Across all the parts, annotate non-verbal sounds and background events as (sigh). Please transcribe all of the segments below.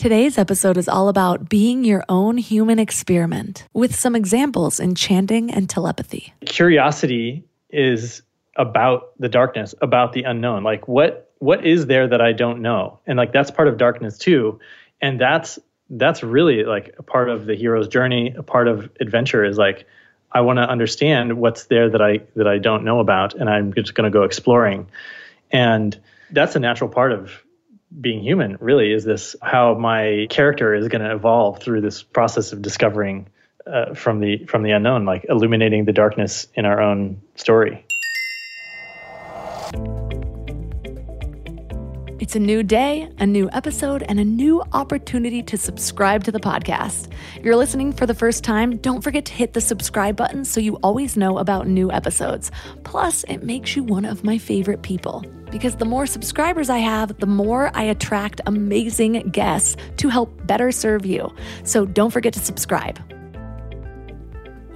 Today's episode is all about being your own human experiment with some examples in chanting and telepathy. Curiosity is about the darkness, about the unknown. Like what what is there that I don't know? And like that's part of darkness too. And that's that's really like a part of the hero's journey, a part of adventure is like I want to understand what's there that I that I don't know about and I'm just going to go exploring. And that's a natural part of being human really is this how my character is going to evolve through this process of discovering uh, from the from the unknown like illuminating the darkness in our own story It's a new day, a new episode, and a new opportunity to subscribe to the podcast. If you're listening for the first time, don't forget to hit the subscribe button so you always know about new episodes. Plus, it makes you one of my favorite people because the more subscribers I have, the more I attract amazing guests to help better serve you. So don't forget to subscribe.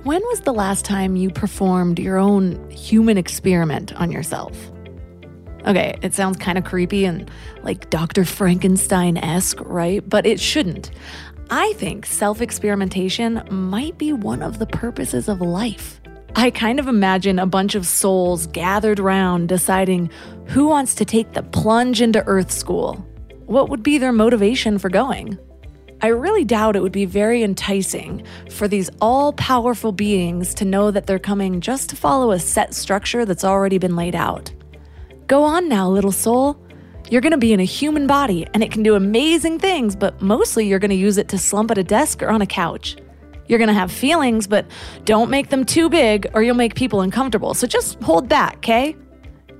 When was the last time you performed your own human experiment on yourself? Okay, it sounds kind of creepy and like Dr. Frankenstein esque, right? But it shouldn't. I think self experimentation might be one of the purposes of life. I kind of imagine a bunch of souls gathered round deciding who wants to take the plunge into Earth School. What would be their motivation for going? I really doubt it would be very enticing for these all powerful beings to know that they're coming just to follow a set structure that's already been laid out. Go on now, little soul. You're going to be in a human body and it can do amazing things, but mostly you're going to use it to slump at a desk or on a couch. You're going to have feelings, but don't make them too big or you'll make people uncomfortable. So just hold back, okay?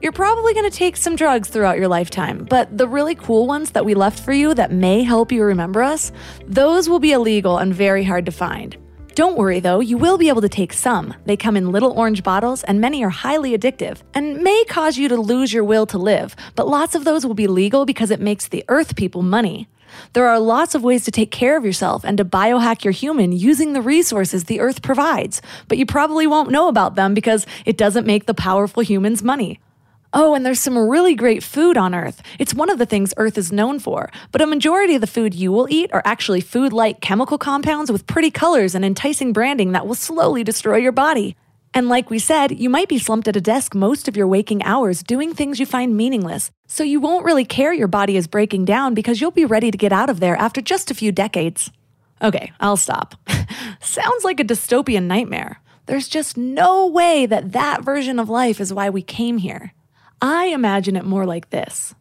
You're probably going to take some drugs throughout your lifetime, but the really cool ones that we left for you that may help you remember us, those will be illegal and very hard to find. Don't worry though, you will be able to take some. They come in little orange bottles, and many are highly addictive and may cause you to lose your will to live, but lots of those will be legal because it makes the earth people money. There are lots of ways to take care of yourself and to biohack your human using the resources the earth provides, but you probably won't know about them because it doesn't make the powerful humans money. Oh, and there's some really great food on Earth. It's one of the things Earth is known for. But a majority of the food you will eat are actually food like chemical compounds with pretty colors and enticing branding that will slowly destroy your body. And like we said, you might be slumped at a desk most of your waking hours doing things you find meaningless. So you won't really care your body is breaking down because you'll be ready to get out of there after just a few decades. Okay, I'll stop. (laughs) Sounds like a dystopian nightmare. There's just no way that that version of life is why we came here. I imagine it more like this.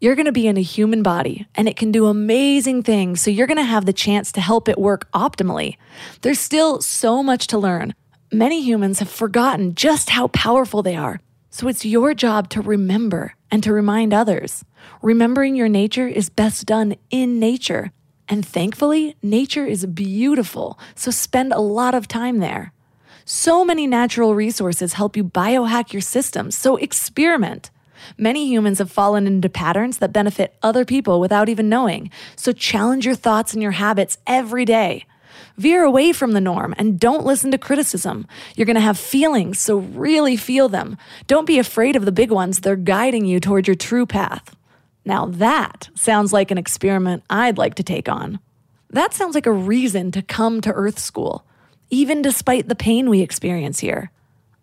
You're going to be in a human body and it can do amazing things, so you're going to have the chance to help it work optimally. There's still so much to learn, Many humans have forgotten just how powerful they are. So it's your job to remember and to remind others. Remembering your nature is best done in nature. And thankfully, nature is beautiful, so spend a lot of time there. So many natural resources help you biohack your system, so experiment. Many humans have fallen into patterns that benefit other people without even knowing, so challenge your thoughts and your habits every day. Veer away from the norm and don't listen to criticism. You're going to have feelings, so really feel them. Don't be afraid of the big ones, they're guiding you toward your true path. Now, that sounds like an experiment I'd like to take on. That sounds like a reason to come to Earth School, even despite the pain we experience here.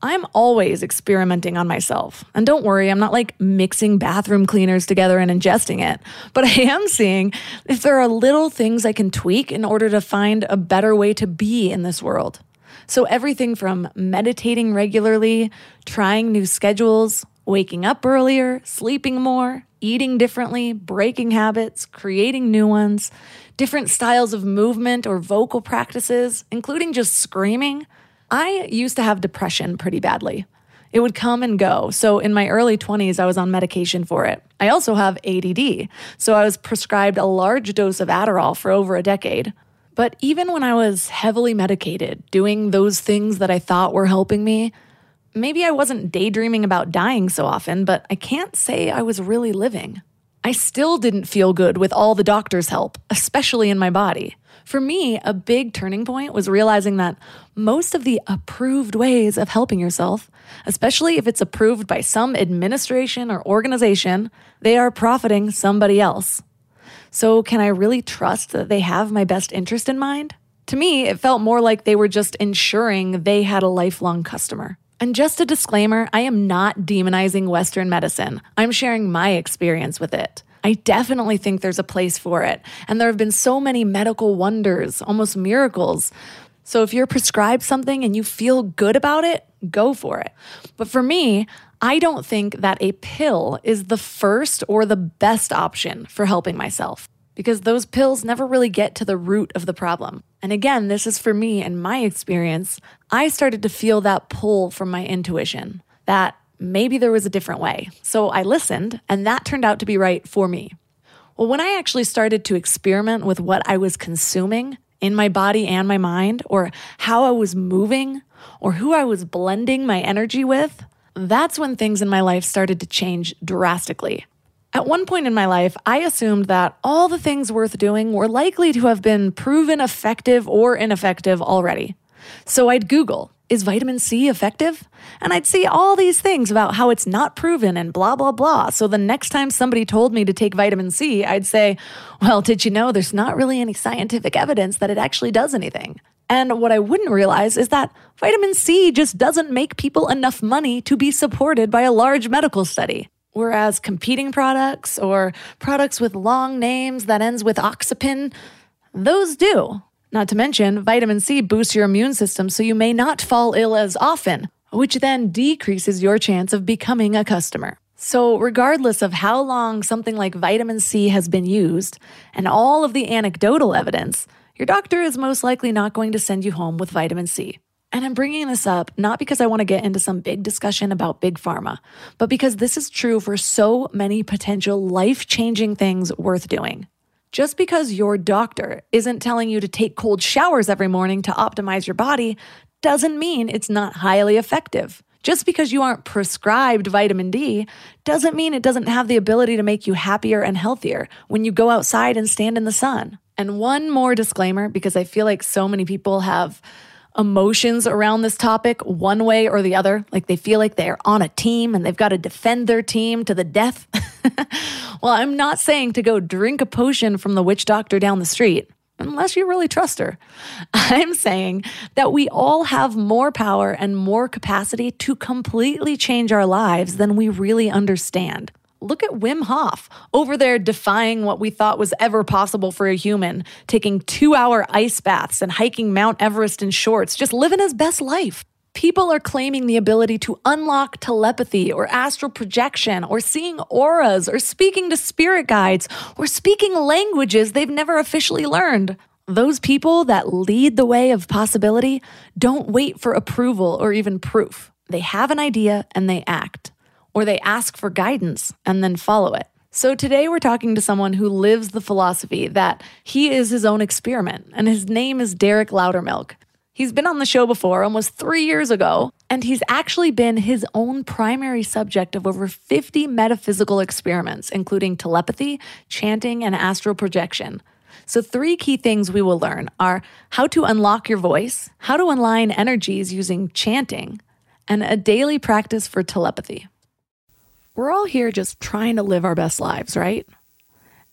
I'm always experimenting on myself. And don't worry, I'm not like mixing bathroom cleaners together and ingesting it. But I am seeing if there are little things I can tweak in order to find a better way to be in this world. So, everything from meditating regularly, trying new schedules, waking up earlier, sleeping more, eating differently, breaking habits, creating new ones, different styles of movement or vocal practices, including just screaming I used to have depression pretty badly. It would come and go. So in my early 20s, I was on medication for it. I also have ADD. So I was prescribed a large dose of Adderall for over a decade. But even when I was heavily medicated, doing those things that I thought were helping me, maybe I wasn't daydreaming about dying so often, but I can't say I was really living. I still didn't feel good with all the doctor's help, especially in my body. For me, a big turning point was realizing that most of the approved ways of helping yourself, especially if it's approved by some administration or organization, they are profiting somebody else. So, can I really trust that they have my best interest in mind? To me, it felt more like they were just ensuring they had a lifelong customer. And just a disclaimer I am not demonizing Western medicine. I'm sharing my experience with it. I definitely think there's a place for it. And there have been so many medical wonders, almost miracles. So if you're prescribed something and you feel good about it, go for it. But for me, I don't think that a pill is the first or the best option for helping myself because those pills never really get to the root of the problem. And again, this is for me and my experience. I started to feel that pull from my intuition that maybe there was a different way. So I listened, and that turned out to be right for me. Well, when I actually started to experiment with what I was consuming in my body and my mind, or how I was moving, or who I was blending my energy with, that's when things in my life started to change drastically. At one point in my life, I assumed that all the things worth doing were likely to have been proven effective or ineffective already. So I'd Google is vitamin C effective? And I'd see all these things about how it's not proven and blah, blah, blah. So the next time somebody told me to take vitamin C, I'd say, Well, did you know there's not really any scientific evidence that it actually does anything? And what I wouldn't realize is that vitamin C just doesn't make people enough money to be supported by a large medical study. Whereas competing products or products with long names that ends with oxipin, those do. Not to mention, vitamin C boosts your immune system so you may not fall ill as often, which then decreases your chance of becoming a customer. So, regardless of how long something like vitamin C has been used and all of the anecdotal evidence, your doctor is most likely not going to send you home with vitamin C. And I'm bringing this up not because I want to get into some big discussion about big pharma, but because this is true for so many potential life changing things worth doing. Just because your doctor isn't telling you to take cold showers every morning to optimize your body doesn't mean it's not highly effective. Just because you aren't prescribed vitamin D doesn't mean it doesn't have the ability to make you happier and healthier when you go outside and stand in the sun. And one more disclaimer because I feel like so many people have emotions around this topic one way or the other. Like they feel like they're on a team and they've got to defend their team to the death. (laughs) (laughs) well, I'm not saying to go drink a potion from the witch doctor down the street, unless you really trust her. (laughs) I'm saying that we all have more power and more capacity to completely change our lives than we really understand. Look at Wim Hof over there defying what we thought was ever possible for a human, taking two hour ice baths and hiking Mount Everest in shorts, just living his best life. People are claiming the ability to unlock telepathy or astral projection or seeing auras or speaking to spirit guides or speaking languages they've never officially learned. Those people that lead the way of possibility don't wait for approval or even proof. They have an idea and they act or they ask for guidance and then follow it. So today we're talking to someone who lives the philosophy that he is his own experiment, and his name is Derek Loudermilk. He's been on the show before almost three years ago, and he's actually been his own primary subject of over 50 metaphysical experiments, including telepathy, chanting, and astral projection. So, three key things we will learn are how to unlock your voice, how to align energies using chanting, and a daily practice for telepathy. We're all here just trying to live our best lives, right?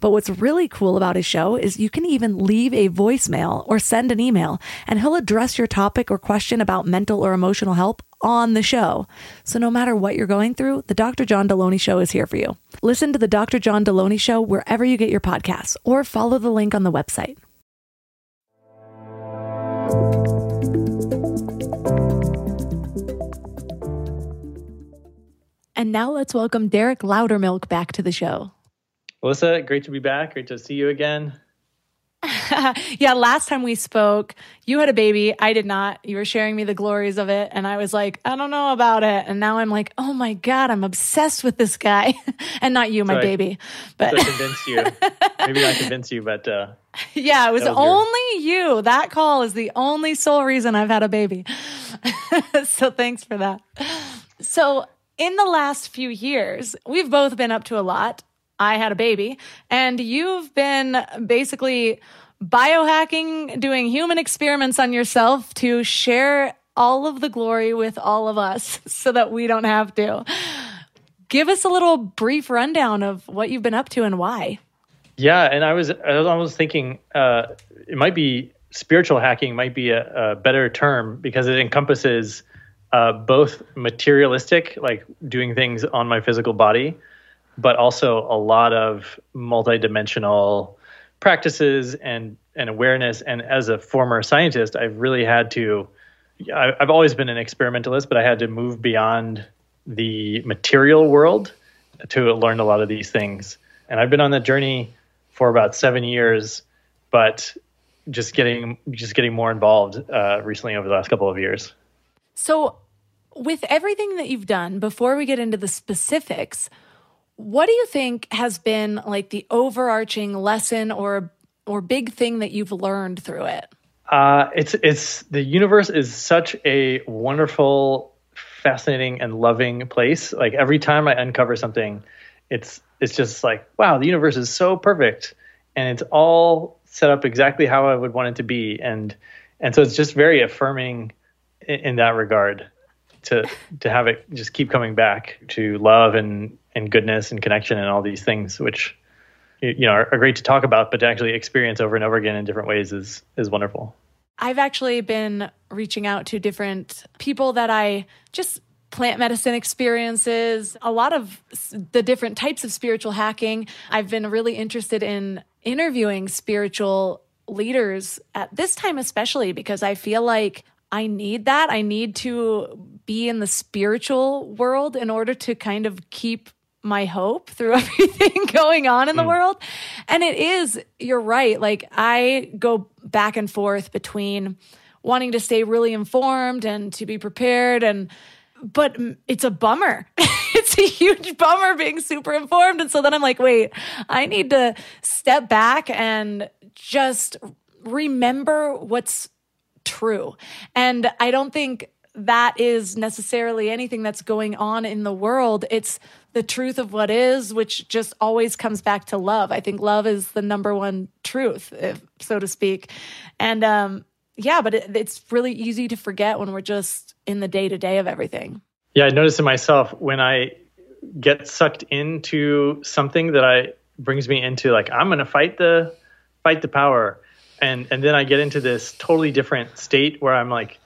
But what's really cool about his show is you can even leave a voicemail or send an email, and he'll address your topic or question about mental or emotional help on the show. So no matter what you're going through, the Dr. John Delony Show is here for you. Listen to the Dr. John Delony Show wherever you get your podcasts or follow the link on the website. And now let's welcome Derek Loudermilk back to the show. Melissa, great to be back. Great to see you again. (laughs) yeah, last time we spoke, you had a baby. I did not. You were sharing me the glories of it. And I was like, I don't know about it. And now I'm like, oh my God, I'm obsessed with this guy. (laughs) and not you, my baby. But I convinced you. (laughs) Maybe not convince you, but uh, yeah, it was, was only your... you. That call is the only sole reason I've had a baby. so thanks for that. So in the last few years, we've both been up to a lot. I had a baby, and you've been basically biohacking, doing human experiments on yourself to share all of the glory with all of us (laughs) so that we don't have to. Give us a little brief rundown of what you've been up to and why. Yeah, and I was I was almost thinking uh, it might be spiritual hacking might be a, a better term because it encompasses uh, both materialistic, like doing things on my physical body, but also a lot of multidimensional practices and and awareness. And as a former scientist, I've really had to. I've always been an experimentalist, but I had to move beyond the material world to learn a lot of these things. And I've been on that journey for about seven years, but just getting just getting more involved uh, recently over the last couple of years. So, with everything that you've done, before we get into the specifics, what do you think has been like the overarching lesson or or big thing that you've learned through it? Uh, it's it's the universe is such a wonderful, fascinating, and loving place. Like every time I uncover something, it's it's just like wow, the universe is so perfect, and it's all set up exactly how I would want it to be, and and so it's just very affirming in, in that regard to to have it just keep coming back to love and and goodness and connection and all these things which you know are, are, great to talk about but to actually experience over and over again in different ways is is wonderful i've actually been reaching out to different people that i just plant medicine experiences a lot of the different types of spiritual hacking i've been really interested in interviewing spiritual leaders at this time especially because i feel like I need that. I need to be in the spiritual world in order to kind of keep my hope through (laughs) everything going on in the mm. world. And it is, you're right. Like I go back and forth between wanting to stay really informed and to be prepared and but it's a bummer. (laughs) it's a huge bummer being super informed. And so then I'm like, wait, I need to step back and just remember what's true. And I don't think that is necessarily anything that's going on in the world. It's the truth of what is, which just always comes back to love. I think love is the number one truth, if, so to speak. And um, yeah, but it, it's really easy to forget when we're just in the day to day of everything. Yeah, I notice it myself when I get sucked into something that I brings me into like I'm going to fight the fight the power and and then I get into this totally different state where I'm like,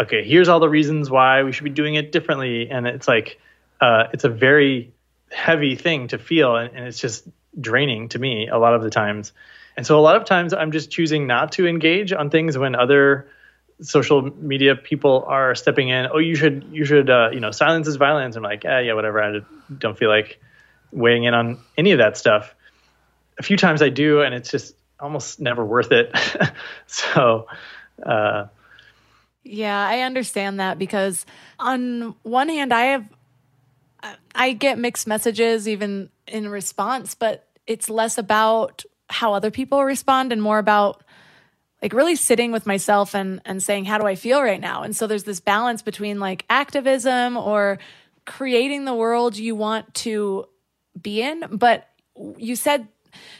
okay, here's all the reasons why we should be doing it differently, and it's like, uh, it's a very heavy thing to feel, and, and it's just draining to me a lot of the times. And so a lot of times I'm just choosing not to engage on things when other social media people are stepping in. Oh, you should you should uh, you know silence is violence. I'm like, yeah, yeah, whatever. I don't feel like weighing in on any of that stuff. A few times I do, and it's just almost never worth it. (laughs) so, uh, yeah, I understand that because on one hand, I have, I get mixed messages even in response, but it's less about how other people respond and more about like really sitting with myself and and saying how do I feel right now? And so there's this balance between like activism or creating the world you want to be in, but you said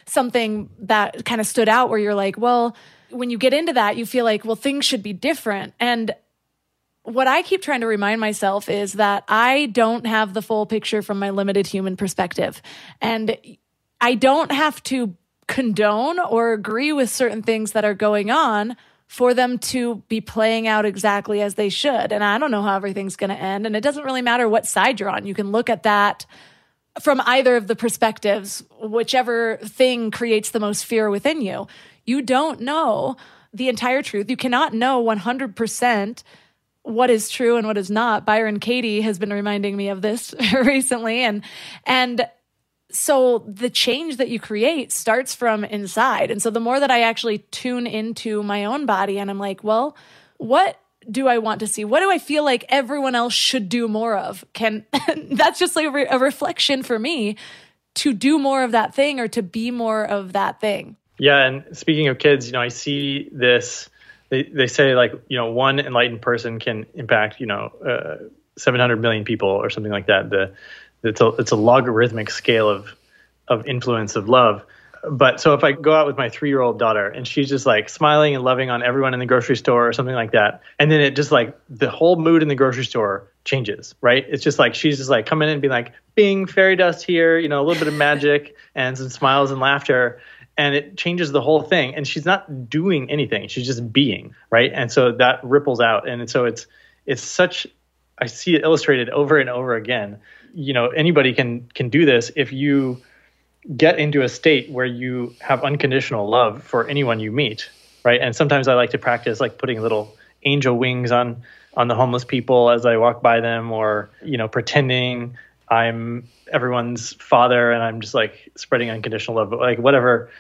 something that kind of stood out where you're like, well, when you get into that, you feel like, well, things should be different. And what I keep trying to remind myself is that I don't have the full picture from my limited human perspective. And I don't have to condone or agree with certain things that are going on for them to be playing out exactly as they should. And I don't know how everything's going to end. And it doesn't really matter what side you're on. You can look at that from either of the perspectives, whichever thing creates the most fear within you. You don't know the entire truth. You cannot know 100% what is true and what is not. Byron Katie has been reminding me of this (laughs) recently and and so the change that you create starts from inside. And so the more that I actually tune into my own body and I'm like, well, what do I want to see? What do I feel like everyone else should do more of? Can (laughs) that's just like a, re- a reflection for me to do more of that thing or to be more of that thing. Yeah, and speaking of kids, you know, I see this. They they say like you know one enlightened person can impact you know uh, 700 million people or something like that. The it's a it's a logarithmic scale of of influence of love. But so if I go out with my three year old daughter and she's just like smiling and loving on everyone in the grocery store or something like that, and then it just like the whole mood in the grocery store changes, right? It's just like she's just like coming in and being like, bing, fairy dust here, you know, a little bit of magic and some smiles and laughter. And it changes the whole thing. And she's not doing anything. She's just being, right? And so that ripples out. And so it's it's such I see it illustrated over and over again you know anybody can can do this if you get into a state where you have unconditional love for anyone you meet right and sometimes i like to practice like putting little angel wings on on the homeless people as i walk by them or you know pretending i'm everyone's father and i'm just like spreading unconditional love but like whatever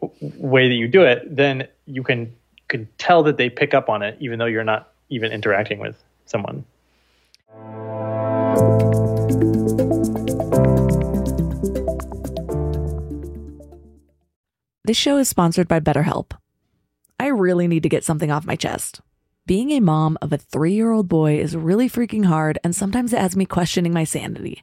way that you do it then you can can tell that they pick up on it even though you're not even interacting with someone This show is sponsored by BetterHelp. I really need to get something off my chest. Being a mom of a three year old boy is really freaking hard, and sometimes it has me questioning my sanity.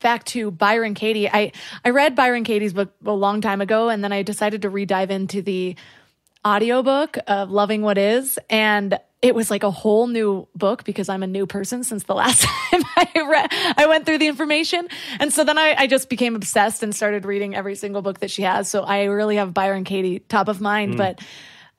Back to Byron Katie. I I read Byron Katie's book a long time ago and then I decided to re-dive into the audiobook of Loving What Is and it was like a whole new book because I'm a new person since the last (laughs) time I read I went through the information. And so then I, I just became obsessed and started reading every single book that she has. So I really have Byron Katie top of mind. Mm. But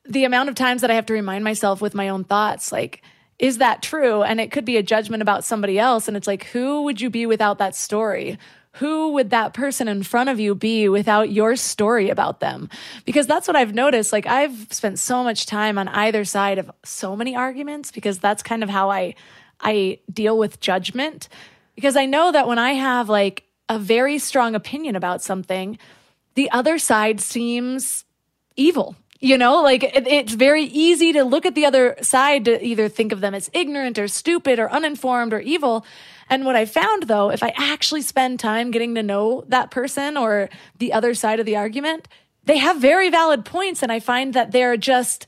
the amount of times that I have to remind myself with my own thoughts, like is that true? And it could be a judgment about somebody else. And it's like, who would you be without that story? Who would that person in front of you be without your story about them? Because that's what I've noticed. Like, I've spent so much time on either side of so many arguments because that's kind of how I, I deal with judgment. Because I know that when I have like a very strong opinion about something, the other side seems evil you know, like it, it's very easy to look at the other side to either think of them as ignorant or stupid or uninformed or evil. And what I found though, if I actually spend time getting to know that person or the other side of the argument, they have very valid points. And I find that they're just,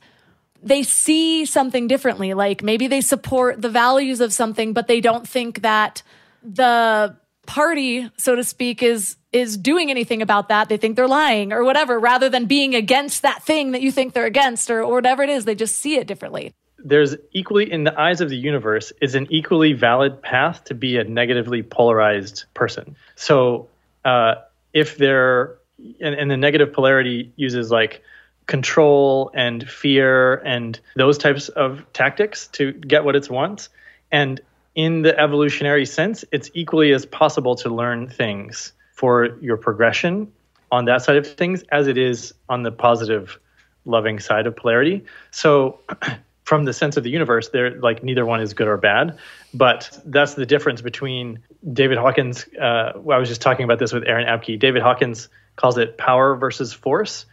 they see something differently. Like maybe they support the values of something, but they don't think that the party, so to speak, is is doing anything about that. They think they're lying or whatever, rather than being against that thing that you think they're against or, or whatever it is. They just see it differently. There's equally, in the eyes of the universe, is an equally valid path to be a negatively polarized person. So uh, if they're, and, and the negative polarity uses like control and fear and those types of tactics to get what it wants. And in the evolutionary sense, it's equally as possible to learn things for your progression on that side of things as it is on the positive, loving side of polarity. So, (clears throat) from the sense of the universe, they're like neither one is good or bad. But that's the difference between David Hawkins. Uh, I was just talking about this with Aaron Abke. David Hawkins calls it power versus force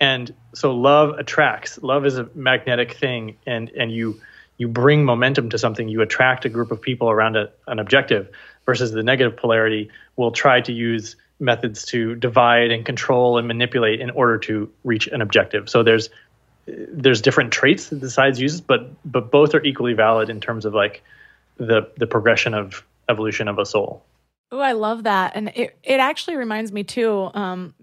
and so love attracts love is a magnetic thing and and you you bring momentum to something you attract a group of people around a, an objective versus the negative polarity will try to use methods to divide and control and manipulate in order to reach an objective so there's there's different traits that the sides uses but but both are equally valid in terms of like the the progression of evolution of a soul Oh, I love that. And it, it actually reminds me too, um,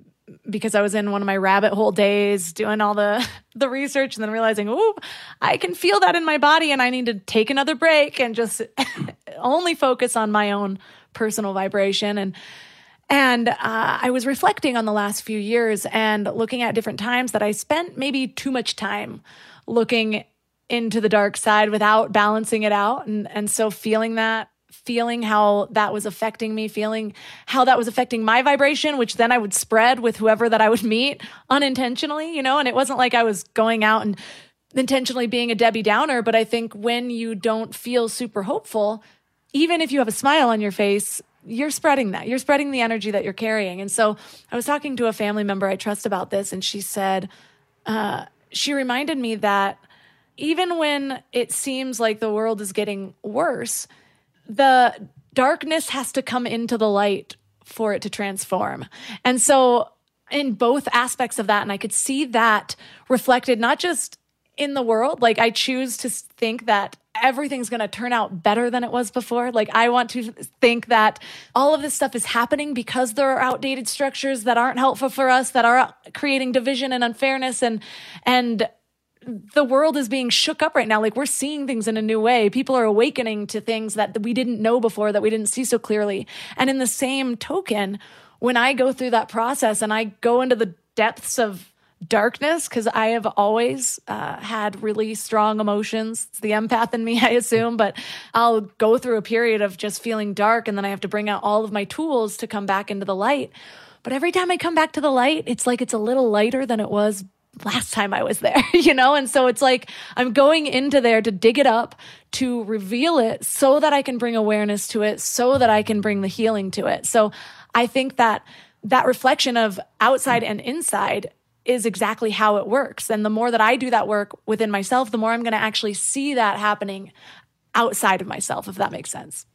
because I was in one of my rabbit hole days doing all the (laughs) the research and then realizing, oh, I can feel that in my body and I need to take another break and just (laughs) only focus on my own personal vibration. And and uh, I was reflecting on the last few years and looking at different times that I spent maybe too much time looking into the dark side without balancing it out and and so feeling that feeling how that was affecting me, feeling how that was affecting my vibration, which then I would spread with whoever that I would meet unintentionally, you know, and it wasn't like I was going out and intentionally being a Debbie Downer, but I think when you don't feel super hopeful, even if you have a smile on your face, you're spreading that. You're spreading the energy that you're carrying. And so I was talking to a family member I trust about this, and she said, uh, she reminded me that even when it seems like the world is getting worse, the darkness has to come into the light for it to transform. And so, in both aspects of that, and I could see that reflected not just in the world, like I choose to think that everything's going to turn out better than it was before. Like I want to think that all of this stuff is happening because there are outdated structures that aren't helpful for us, that are uh, creating division and unfairness and and the world is being shook up right now. Like we're seeing things in a new way. People are awakening to things that we didn't know before, that we didn't see so clearly. And in the same token, when I go through that process and I go into the depths of darkness, because I have always uh, had really strong emotions. It's the empath in me, (laughs) I assume, but I'll go through a period of just feeling dark and then I have to bring out all of my tools to come back into the light. But every time I come back to the light, it's like it's a little lighter than it was last time I was there, (laughs) you know? And so it's like I'm going into there to dig it up, to reveal it so that I can bring awareness to it, so that I can bring the healing to it. So I think that that reflection of outside and inside is exactly how it works. And the more that I do that work within myself, the more I'm going to actually see that happening outside of myself, if that makes sense.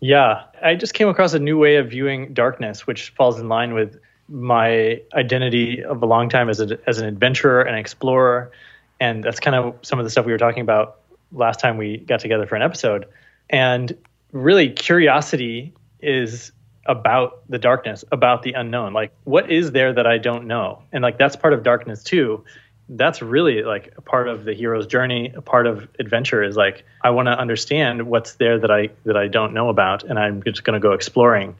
Yeah, I just came across a new way of viewing darkness, which falls in line with my identity of a long time as a, as an adventurer and explorer, and that's kind of some of the stuff we were talking about last time we got together for an episode. And really, curiosity is about the darkness, about the unknown. Like, what is there that I don't know? And like, that's part of darkness too. That's really like a part of the hero's journey. A part of adventure is like, I want to understand what's there that I that I don't know about, and I'm just going to go exploring.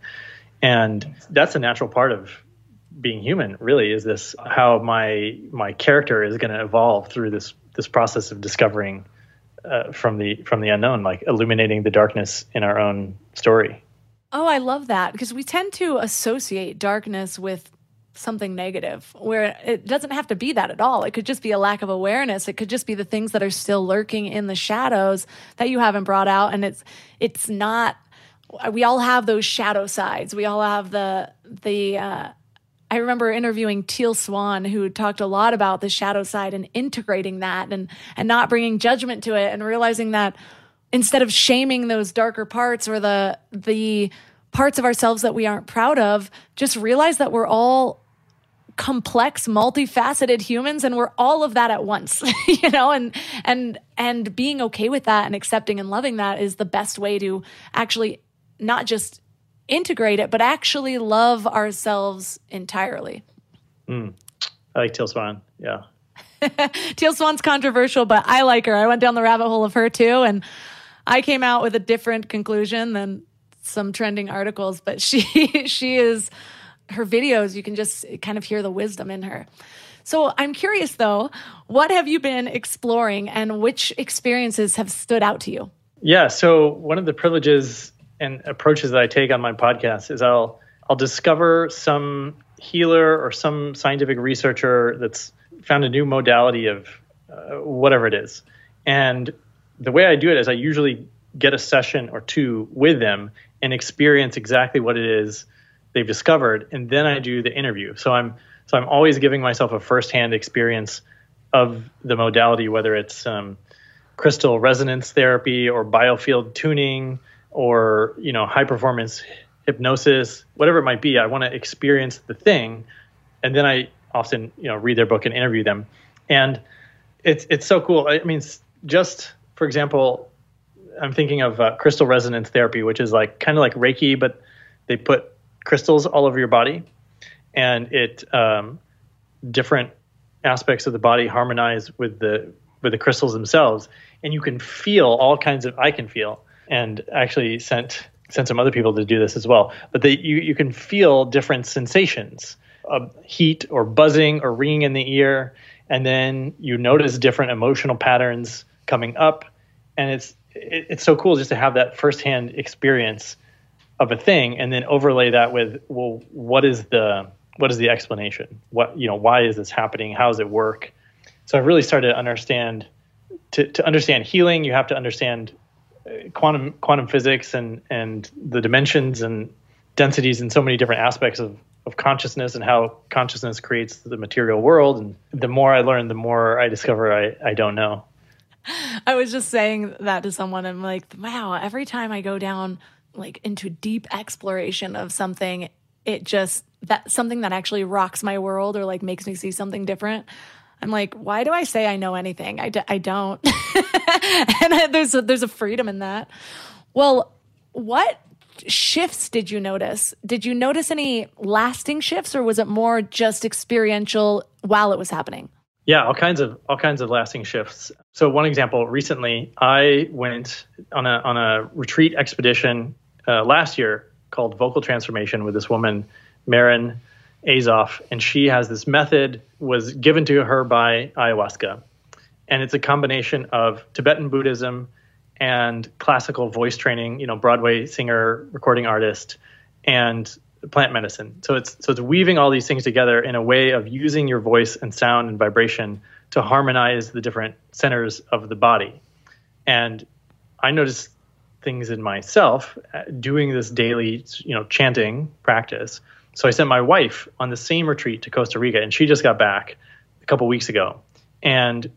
And that's a natural part of being human really is this how my my character is going to evolve through this this process of discovering uh, from the from the unknown like illuminating the darkness in our own story oh i love that because we tend to associate darkness with something negative where it doesn't have to be that at all. It could just be a lack of awareness. It could just be the things that are still lurking in the shadows that you haven't brought out and it's it's not we all have those shadow sides. We all have the the uh, I remember interviewing Teal Swan, who talked a lot about the shadow side and integrating that and and not bringing judgment to it and realizing that instead of shaming those darker parts or the the parts of ourselves that we aren't proud of, just realize that we're all complex multifaceted humans and we're all of that at once (laughs) you know? And and and being okay with that and accepting and loving that is the best way to actually not just integrate it but actually love ourselves entirely. Mm. i like teal swan. Yeah. (laughs) Teal swan's controversial but i like her. I went down the rabbit hole of her too and i came out with a different conclusion than some trending articles but she (laughs) she is her videos, you can just kind of hear the wisdom in her. So I'm curious though, what have you been exploring and which experiences have stood out to you? Yeah, so one of the privileges and approaches that I take on my podcast is I'll I'll discover some healer or some scientific researcher that's found a new modality of uh, whatever it is. And the way I do it is I usually get a session or two with them and experience exactly what it is they've discovered, and then I do the interview. So I'm so I'm always giving myself a firsthand experience of the modality, whether it's um, crystal resonance therapy or biofield tuning or you know high performance hypnosis, whatever it might be. I want to experience the thing, and then I often you know read their book and interview them, and it's it's so cool. I mean, just for example, I'm thinking of uh, crystal resonance therapy, which is like kind of like Reiki, but they put crystals all over your body, and it um, different aspects of the body harmonize with the with the crystals themselves, and you can feel all kinds of. I can feel, and actually sent sent some other people to do this as well. But they, you you can feel different sensations, of heat or buzzing or ringing in the ear, and then you notice different emotional patterns coming up, and it's it, it's so cool just to have that firsthand experience of a thing and then overlay that with well what is the what is the explanation? What you know why is this happening? How does it work? So i've really started to understand to, to understand healing. You have to understand uh, quantum quantum physics and and the dimensions and densities and so many different aspects of of consciousness and how consciousness creates the material world. And the more i learn the more i discover i i don't know i was just saying that to someone i'm like wow every time i go down like into deep exploration of something, it just that something that actually rocks my world or like makes me see something different. I'm like, why do I say I know anything? I d- I don't. (laughs) and I, there's a, there's a freedom in that. Well, what shifts did you notice? Did you notice any lasting shifts or was it more just experiential while it was happening? Yeah, all kinds of all kinds of lasting shifts. So one example, recently I went on a on a retreat expedition uh, last year called Vocal Transformation with this woman, marin Azoff, and she has this method was given to her by ayahuasca, and it's a combination of Tibetan Buddhism and classical voice training. You know, Broadway singer, recording artist, and plant medicine. So it's so it's weaving all these things together in a way of using your voice and sound and vibration to harmonize the different centers of the body. And I noticed things in myself uh, doing this daily, you know, chanting practice. So I sent my wife on the same retreat to Costa Rica, and she just got back a couple weeks ago. And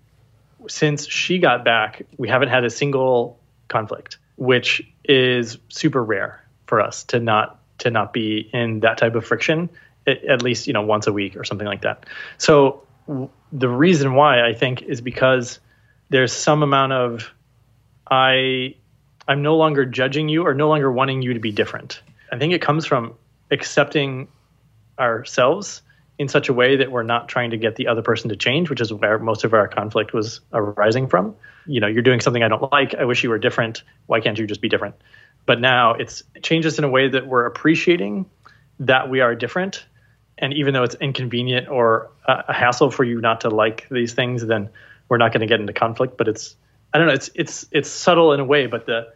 since she got back, we haven't had a single conflict, which is super rare for us to not to not be in that type of friction at, least you know once a week or something like that. So w- the reason why I think is because there's some amount of I I'm no longer judging you or no longer wanting you to be different. I think it comes from accepting ourselves in such a way that we're not trying to get the other person to change, which is where most of our conflict was arising from. You know, you're doing something I don't like. I wish you were different. Why can't you just be different? But now it's it changes in a way that we're appreciating that we are different. And even though it's inconvenient or a, hassle for you not to like these things, then we're not going to get into conflict. But it's I don't know. It's it's it's subtle in a way, but the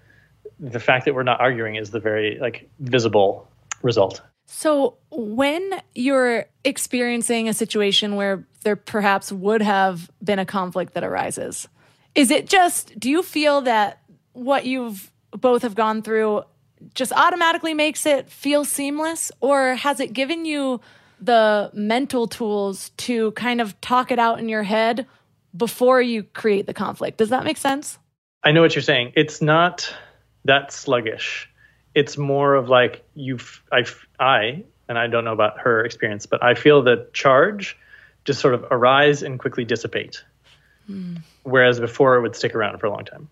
the fact that we're not arguing is the very like visible result. So when you're experiencing a situation where there perhaps would have been a conflict that arises, is it just do you feel that what you've both have gone through just automatically makes it feel seamless? Or has it given you the mental tools to kind of talk it out in your head before you create the conflict? Does that make sense? I know what you're saying. It's not that sluggish. It's more of like you've I I and I don't know about her experience, but I feel the charge just sort of arise and quickly dissipate. Mm. Whereas before it would stick around for a long time.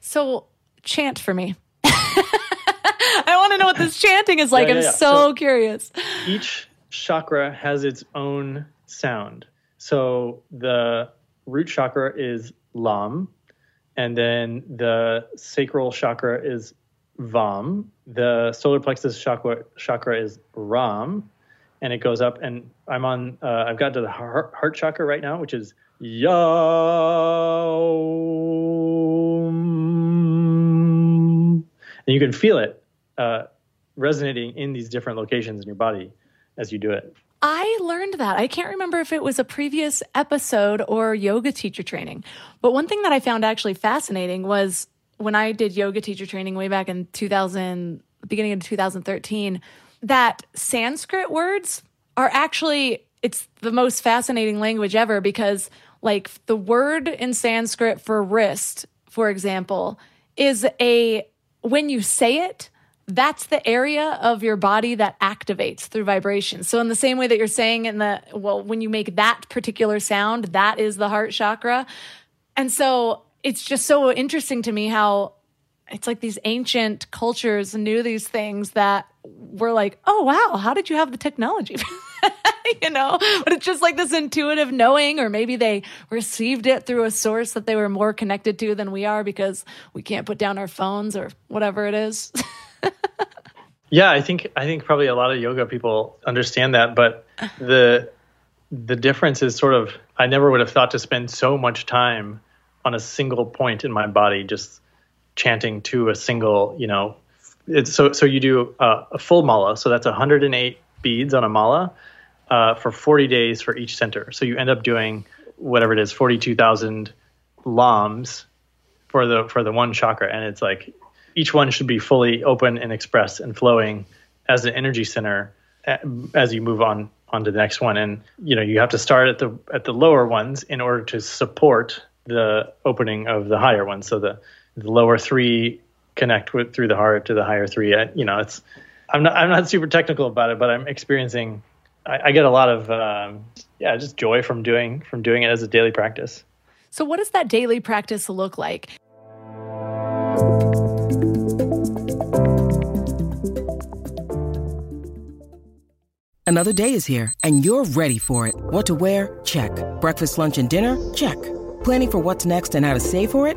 So chant for me. (laughs) I want to know what this chanting is like. Yeah, yeah, I'm. So, so curious. Each chakra has its own sound. So the root chakra is Lam, and then the sacral chakra is Vam. The solar plexus chakra chakra is Ram, and it goes up. And I'm on. Uh, I've got to the heart, heart chakra right now, which is Yum. And you can feel it uh, resonating in these different locations in your body as you do it. I learned that. I can't remember if it was a previous episode or yoga teacher training. But one thing that I found actually fascinating was when I did yoga teacher training way back in 2000, beginning of 2013, that Sanskrit words are actually it's the most fascinating language ever because like the word in Sanskrit for wrist, for example, is a when you say it, that's the area of your body that activates through vibration. So in the same way that you're saying in the well when you make that particular sound, that is the heart chakra. And so it's just so interesting to me how it's like these ancient cultures knew these things that were like, "Oh wow, how did you have the technology?" (laughs) (laughs) you know, but it's just like this intuitive knowing, or maybe they received it through a source that they were more connected to than we are because we can't put down our phones or whatever it is. (laughs) yeah, I think I think probably a lot of yoga people understand that, but the the difference is sort of I never would have thought to spend so much time on a single point in my body, just chanting to a single, you know. So so you do a full mala, so that's 108 beads on a mala uh, for 40 days for each center. So you end up doing whatever it is, 42,000 lams for the for the one chakra, and it's like each one should be fully open and expressed and flowing as an energy center as you move on on to the next one and you know you have to start at the at the lower ones in order to support the opening of the higher ones so the, the lower three connect with through the heart to the higher three I, you know it's i'm not i'm not super technical about it but i'm experiencing i, I get a lot of um, yeah just joy from doing from doing it as a daily practice so what does that daily practice look like Another day is here, and you're ready for it. What to wear? Check. Breakfast, lunch, and dinner? Check. Planning for what's next and how to save for it?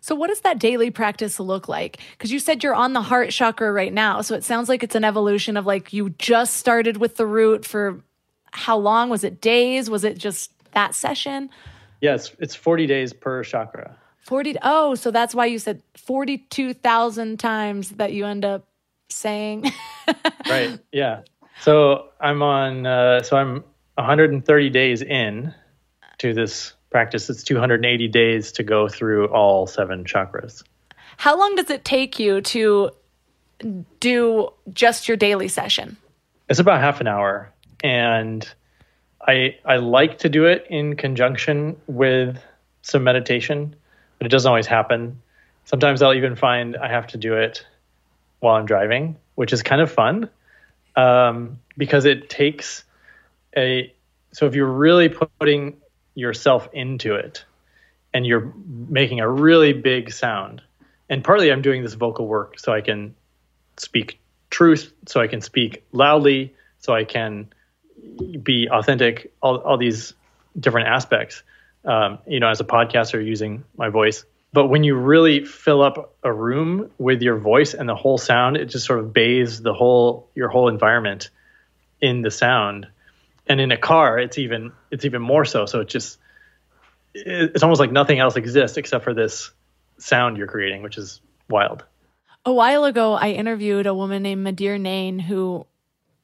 So, what does that daily practice look like? Because you said you're on the heart chakra right now. So, it sounds like it's an evolution of like you just started with the root for how long? Was it days? Was it just that session? Yes, it's 40 days per chakra. 40. Oh, so that's why you said 42,000 times that you end up saying. (laughs) right. Yeah. So, I'm on, uh, so I'm 130 days in to this practice, it's 280 days to go through all seven chakras. How long does it take you to do just your daily session? It's about half an hour. And I I like to do it in conjunction with some meditation, but it doesn't always happen. Sometimes I'll even find I have to do it while I'm driving, which is kind of fun um, because it takes a so if you're really putting yourself into it and you're making a really big sound and partly i'm doing this vocal work so i can speak truth so i can speak loudly so I can be authentic, all, all these different aspects, um, you know, as a podcaster using my voice. But when you really fill up a room with your voice and the whole sound, it just sort of bathes the whole your whole environment in the sound. And in a car, it's even it's even more so. So it just it's almost like nothing else exists except for this sound you're creating, which is wild. A while ago, I interviewed a woman named Madir Nain who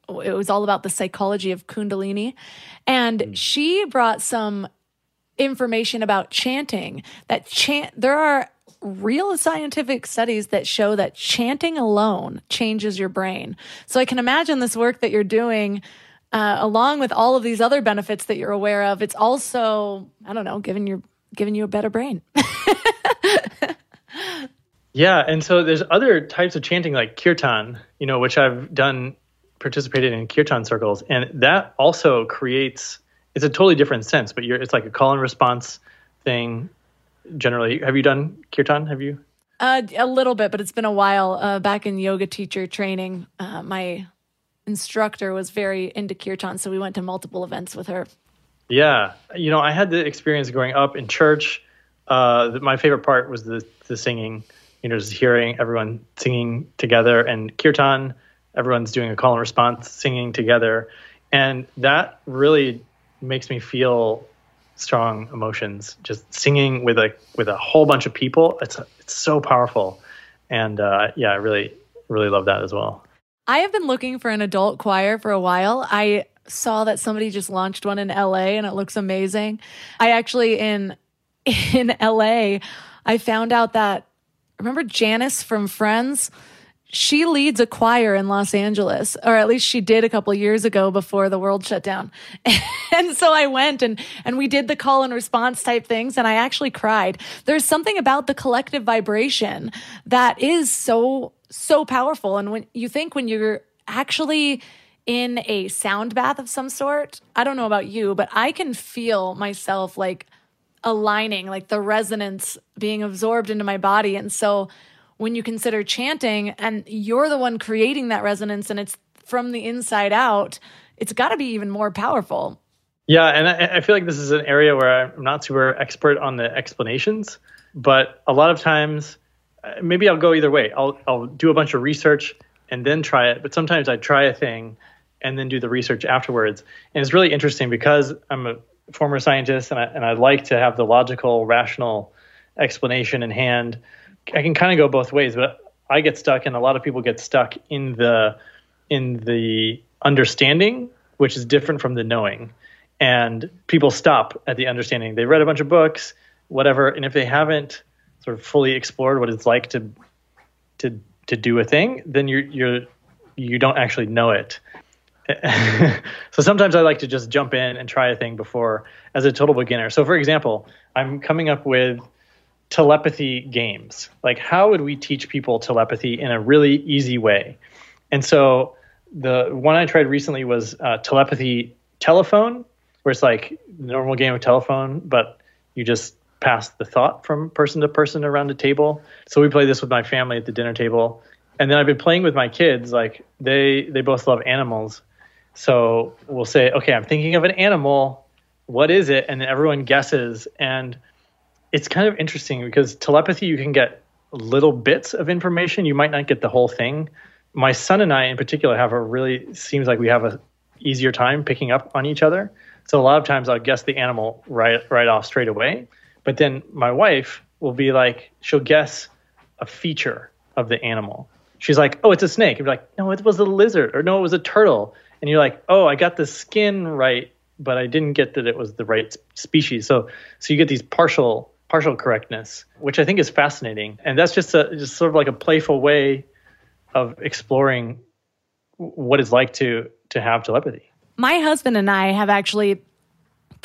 it was all about the psychology of Kundalini. And mm. she brought some information about chanting that chant, there are real scientific studies that show that chanting alone changes your brain. So I can imagine this work that you're doing. Uh, along with all of these other benefits that you're aware of, it's also I don't know, giving your giving you a better brain. (laughs) yeah, and so there's other types of chanting like kirtan, you know, which I've done participated in kirtan circles, and that also creates it's a totally different sense, but it's like a call and response thing. Generally, have you done kirtan? Have you? Uh, a little bit, but it's been a while. Uh, back in yoga teacher training, uh, my instructor was very into kirtan, so we went to multiple events with her. Yeah, you know, I had the experience growing up in church. Uh, my favorite part was the the singing. You know, just hearing everyone singing together and kirtan everyone's doing a call and response, singing together, and that really makes me feel strong emotions. Just singing with a with a whole bunch of people, it's it's so powerful, and uh, yeah, I really really love that as well. I have been looking for an adult choir for a while. I saw that somebody just launched one in LA and it looks amazing. I actually in (laughs) in LA I found out that remember Janice from Friends? she leads a choir in Los Angeles, or at least she did a couple years ago before the world shut down. (laughs) and so I went and, and we did the call and response type things, and I actually cried. There's something about the collective vibration that is so, so powerful. And when you think when you're actually in a sound bath of some sort, I don't know about you, but I can feel myself like aligning, like the resonance being absorbed into my body. And so, when you consider chanting and you're the one creating that resonance and it's from the inside out, it's got to be even more powerful. Yeah, and I, I, feel like this is an area where I'm not super expert on the explanations, but a lot of times, Uh, maybe I'll go either way. I'll I'll do a bunch of research and then try it, but sometimes I try a thing and then do the research afterwards. And it's really interesting because I'm a former scientist and I, and I like to have the logical, rational explanation in hand I can kind of go both ways, but I get stuck, and a lot of people get stuck in the in the understanding, which is different from the knowing. And people stop at the understanding. They read a bunch of books, whatever, and if they haven't sort of fully explored what it's like to to to do a thing, then you're you're you don't actually know it. (laughs) so sometimes I like to just jump in and try a thing before as a total beginner. So for example, I'm coming up with telepathy games. Like, how would we teach people telepathy in a really easy way? And so, the one I tried recently was uh, telepathy telephone, where it's like normal game of telephone, but you just pass the thought from person to person around a table. So we play this with my family at the dinner table, and then I've been playing with my kids. Like they they both love animals, so we'll say, okay, I'm thinking of an animal. What is it? And then everyone guesses and it's kind of interesting because telepathy you can get little bits of information you might not get the whole thing my son and i in particular have a really seems like we have a easier time picking up on each other so a lot of times i'll guess the animal right right off straight away but then my wife will be like she'll guess a feature of the animal she's like oh it's a snake and you're like no it was a lizard or no it was a turtle and you're like oh i got the skin right but i didn't get that it was the right species so so you get these partial partial correctness, which I think is fascinating. And that's just a just sort of like a playful way of exploring what it's like to to have telepathy. My husband and I have actually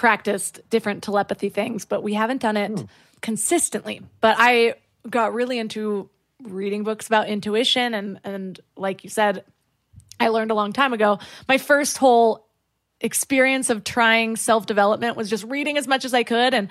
practiced different telepathy things, but we haven't done it hmm. consistently. But I got really into reading books about intuition and and like you said, I learned a long time ago. My first whole experience of trying self-development was just reading as much as I could and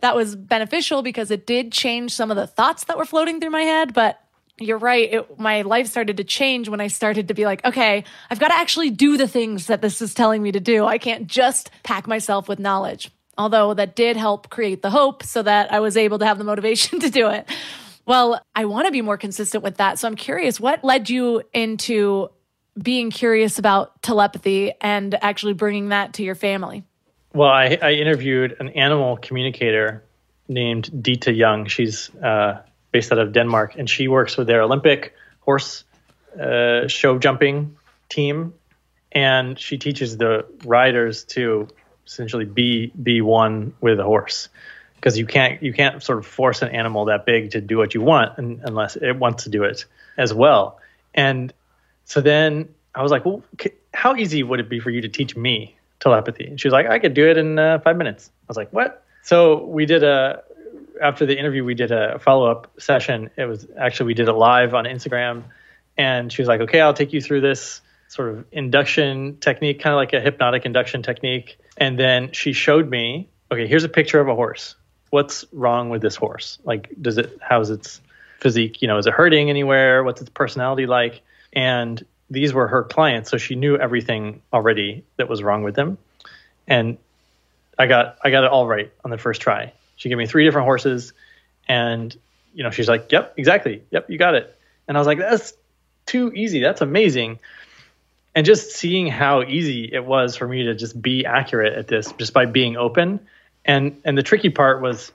that was beneficial because it did change some of the thoughts that were floating through my head. But you're right. It, my life started to change when I started to be like, okay, I've got to actually do the things that this is telling me to do. I can't just pack myself with knowledge. Although that did help create the hope so that I was able to have the motivation (laughs) to do it. Well, I want to be more consistent with that. So I'm curious, what led you into being curious about telepathy and actually bringing that to your family? Well, I, I interviewed an animal communicator named Dita Young. She's uh, based out of Denmark, and she works with their Olympic horse uh, show jumping team, and she teaches the riders to essentially be be one with a horse because you can't you can't sort of force an animal that big to do what you want unless it wants to do it as well. And so then I was like, well, how easy would it be for you to teach me telepathy? And she was like, I could do it in uh, five minutes. I was like, what? So we did a after the interview we did a follow up session. It was actually we did it live on Instagram, and she was like, okay, I'll take you through this sort of induction technique, kind of like a hypnotic induction technique. And then she showed me, okay, here's a picture of a horse. What's wrong with this horse? Like, does it, how's its physique? You know, is it hurting anywhere? What's its personality like? And these were her clients, so she knew everything already that was wrong with them. And I got, I got it all right on the first try. She gave me three different horses, and you know, she's like, "Yep, exactly. Yep, you got it." And I was like, "That's too easy. That's amazing." and just seeing how easy it was for me to just be accurate at this just by being open and and the tricky part was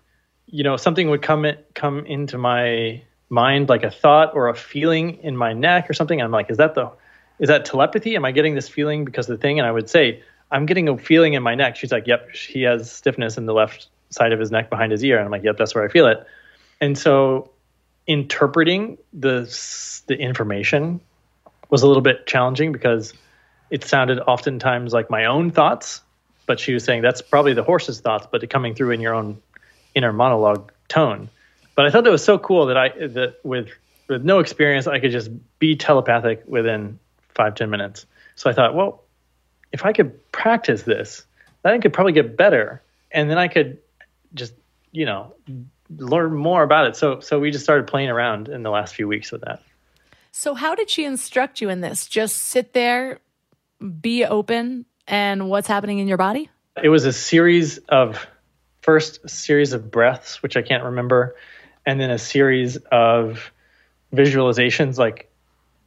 you know something would come in, come into my mind like a thought or a feeling in my neck or something i'm like is that the is that telepathy am i getting this feeling because of the thing and i would say i'm getting a feeling in my neck she's like yep he has stiffness in the left side of his neck behind his ear and i'm like yep that's where i feel it and so interpreting the the information was a little bit challenging because it sounded oftentimes like my own thoughts, but she was saying that's probably the horse's thoughts, but coming through in your own inner monologue tone. But I thought that was so cool that I that with with no experience I could just be telepathic within five ten minutes. So I thought, well, if I could practice this, then I could probably get better, and then I could just you know learn more about it. So so we just started playing around in the last few weeks with that. So, how did she instruct you in this? Just sit there, be open, and what's happening in your body? It was a series of first series of breaths, which I can't remember, and then a series of visualizations like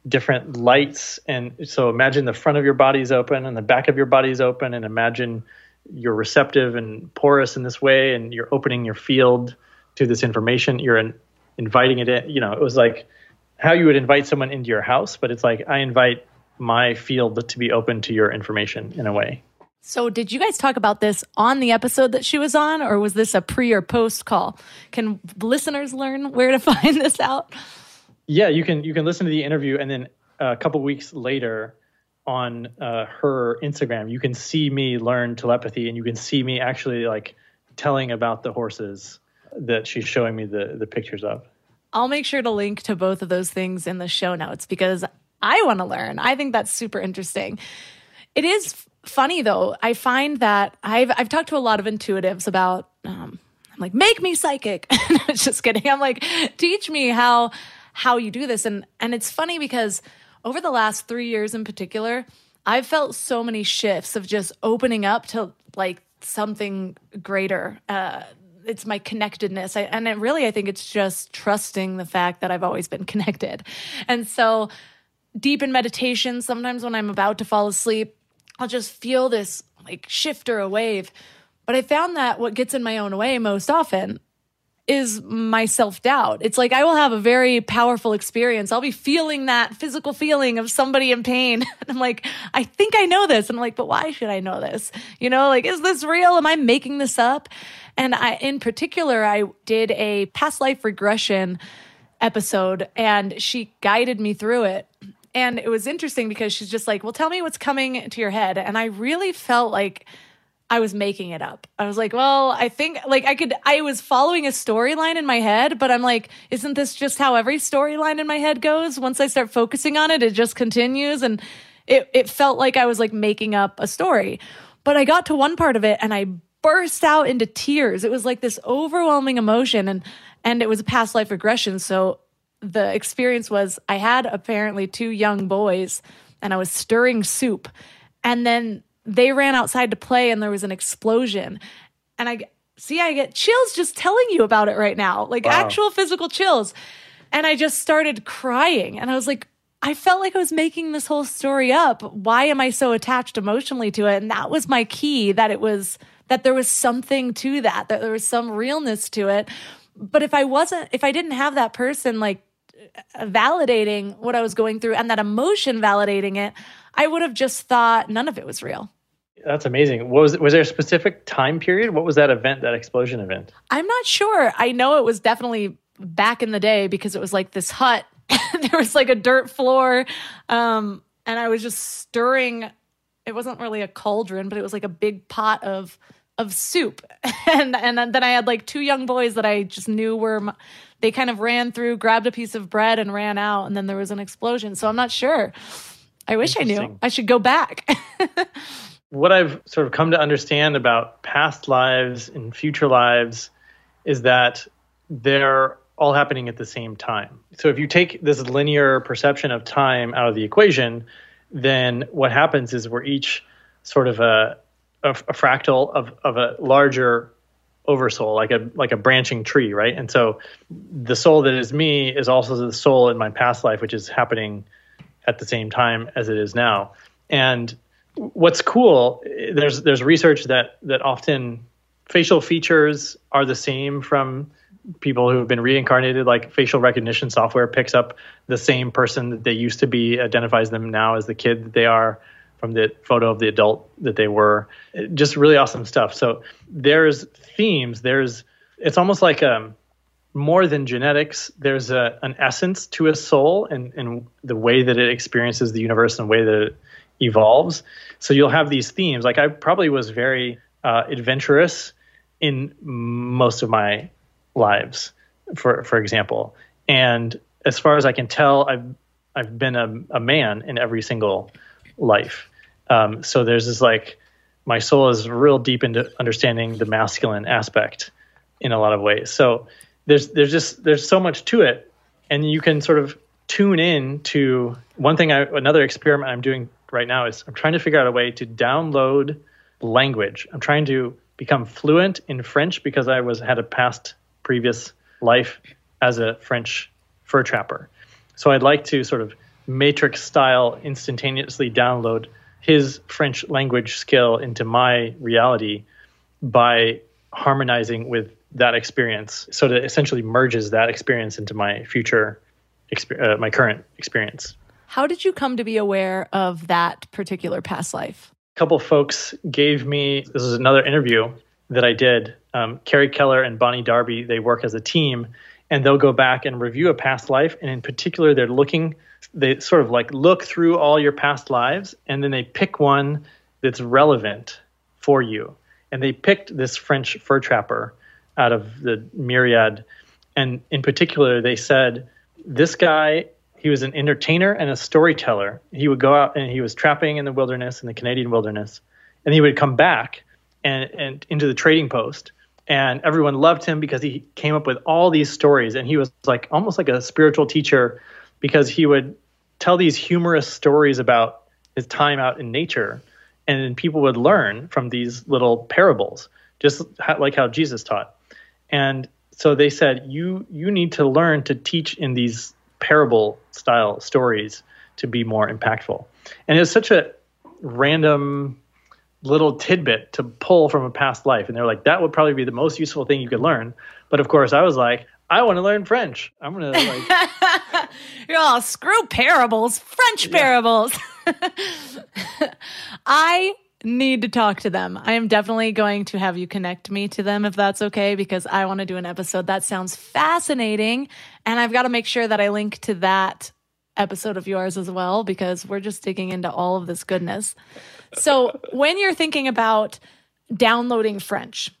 different lights. And so imagine the front of your body is open and the back of your body is open, and imagine you're receptive and porous in this way, and you're opening your field to this information. You're in, inviting it in. You know, it was like how you would invite someone into your house, but it's like I invite my field to be open to your information in a way. So, did you guys talk about this on the episode that she was on, or was this a pre or post call? Can listeners learn where to (laughs) find this out? Yeah, you can. You can listen to the interview, and then a couple weeks later, on uh, her Instagram, you can see me learn telepathy, and you can see me actually like telling about the horses that she's showing me the the pictures of. I'll make sure to link to both of those things in the show notes because I want to learn. I think that's super interesting. It is funny though. I find that I've I've talked to a lot of intuitives about um, I'm like make me psychic. (laughs) just kidding. I'm like teach me how how you do this and and it's funny because over the last 3 years in particular, I've felt so many shifts of just opening up to like something greater. Uh, it's my connectedness. I, and it really, I think it's just trusting the fact that I've always been (laughs) connected. And so, deep in meditation, sometimes when I'm about to fall asleep, I'll just feel this like shift or a wave. But I found that what gets in my own way most often is my self doubt. It's like I will have a very powerful experience. I'll be feeling that physical feeling of somebody in pain. (laughs) And I'm like, I think I know this. And I'm like, but why should I know this? You know, like, is this real? Am I making this up? And I, in particular, I did a past life regression episode and she guided me through it. And it was interesting because she's just like, well, tell me what's coming to your head. And I really felt like, I was making it up. I was like, well, I think like I could I was following a storyline in my head, but I'm like, isn't this just how every storyline in my head goes? Once I start focusing on it, it just continues and it it felt like I was like making up a story. But I got to one part of it and I burst out into tears. It was like this overwhelming emotion and and it was a past life regression, so the experience was I had apparently two young boys and I was stirring soup. And then they ran outside to play and there was an explosion. And I see, I get chills just telling you about it right now, like wow. actual physical chills. And I just started crying. And I was like, I felt like I was making this whole story up. Why am I so attached emotionally to it? And that was my key that it was that there was something to that, that there was some realness to it. But if I wasn't, if I didn't have that person like uh, validating what I was going through and that emotion validating it, I would have just thought none of it was real. That's amazing. What was was there a specific time period? What was that event, that explosion event? I'm not sure. I know it was definitely back in the day because it was like this hut. (laughs) there was like a dirt floor, um, and I was just stirring. It wasn't really a cauldron, but it was like a big pot of of soup, (laughs) and and then I had like two young boys that I just knew were. My, they kind of ran through, grabbed a piece of bread, and ran out, and then there was an explosion. So I'm not sure. I wish I knew. I should go back. (laughs) what I've sort of come to understand about past lives and future lives is that they're all happening at the same time. So if you take this linear perception of time out of the equation, then what happens is we're each sort of a, a, a fractal of, of a larger oversoul, like a like a branching tree, right? And so the soul that is me is also the soul in my past life, which is happening at the same time as it is now. And what's cool, there's there's research that that often facial features are the same from people who have been reincarnated like facial recognition software picks up the same person that they used to be identifies them now as the kid that they are from the photo of the adult that they were. Just really awesome stuff. So there's themes there's it's almost like um more than genetics there's a, an essence to a soul and, and the way that it experiences the universe and the way that it evolves. So you'll have these themes. Like I probably was very uh, adventurous in most of my lives, for for example. And as far as I can tell, I've I've been a, a man in every single life. Um, so there's this like my soul is real deep into understanding the masculine aspect in a lot of ways. So there's there's just there's so much to it, and you can sort of tune in to one thing. I another experiment I'm doing right now is I'm trying to figure out a way to download language. I'm trying to become fluent in French because I was had a past previous life as a French fur trapper. So I'd like to sort of matrix style instantaneously download his French language skill into my reality by harmonizing with that experience so that essentially merges that experience into my future uh, my current experience how did you come to be aware of that particular past life? A couple folks gave me this is another interview that I did. Um, Carrie Keller and Bonnie Darby, they work as a team and they'll go back and review a past life. And in particular, they're looking, they sort of like look through all your past lives and then they pick one that's relevant for you. And they picked this French fur trapper out of the myriad. And in particular, they said, this guy he was an entertainer and a storyteller. He would go out and he was trapping in the wilderness, in the Canadian wilderness, and he would come back and, and into the trading post. And everyone loved him because he came up with all these stories, and he was like almost like a spiritual teacher because he would tell these humorous stories about his time out in nature, and people would learn from these little parables, just like how Jesus taught. And so they said, you you need to learn to teach in these parable style stories to be more impactful. And it's such a random little tidbit to pull from a past life. And they're like, that would probably be the most useful thing you could learn. But of course, I was like, I want to learn French. I'm going to like. (laughs) You're all screw parables, French parables. (laughs) I need to talk to them. I am definitely going to have you connect me to them if that's okay, because I want to do an episode. That sounds fascinating. And I've got to make sure that I link to that episode of yours as well, because we're just digging into all of this goodness. So when you're thinking about downloading French,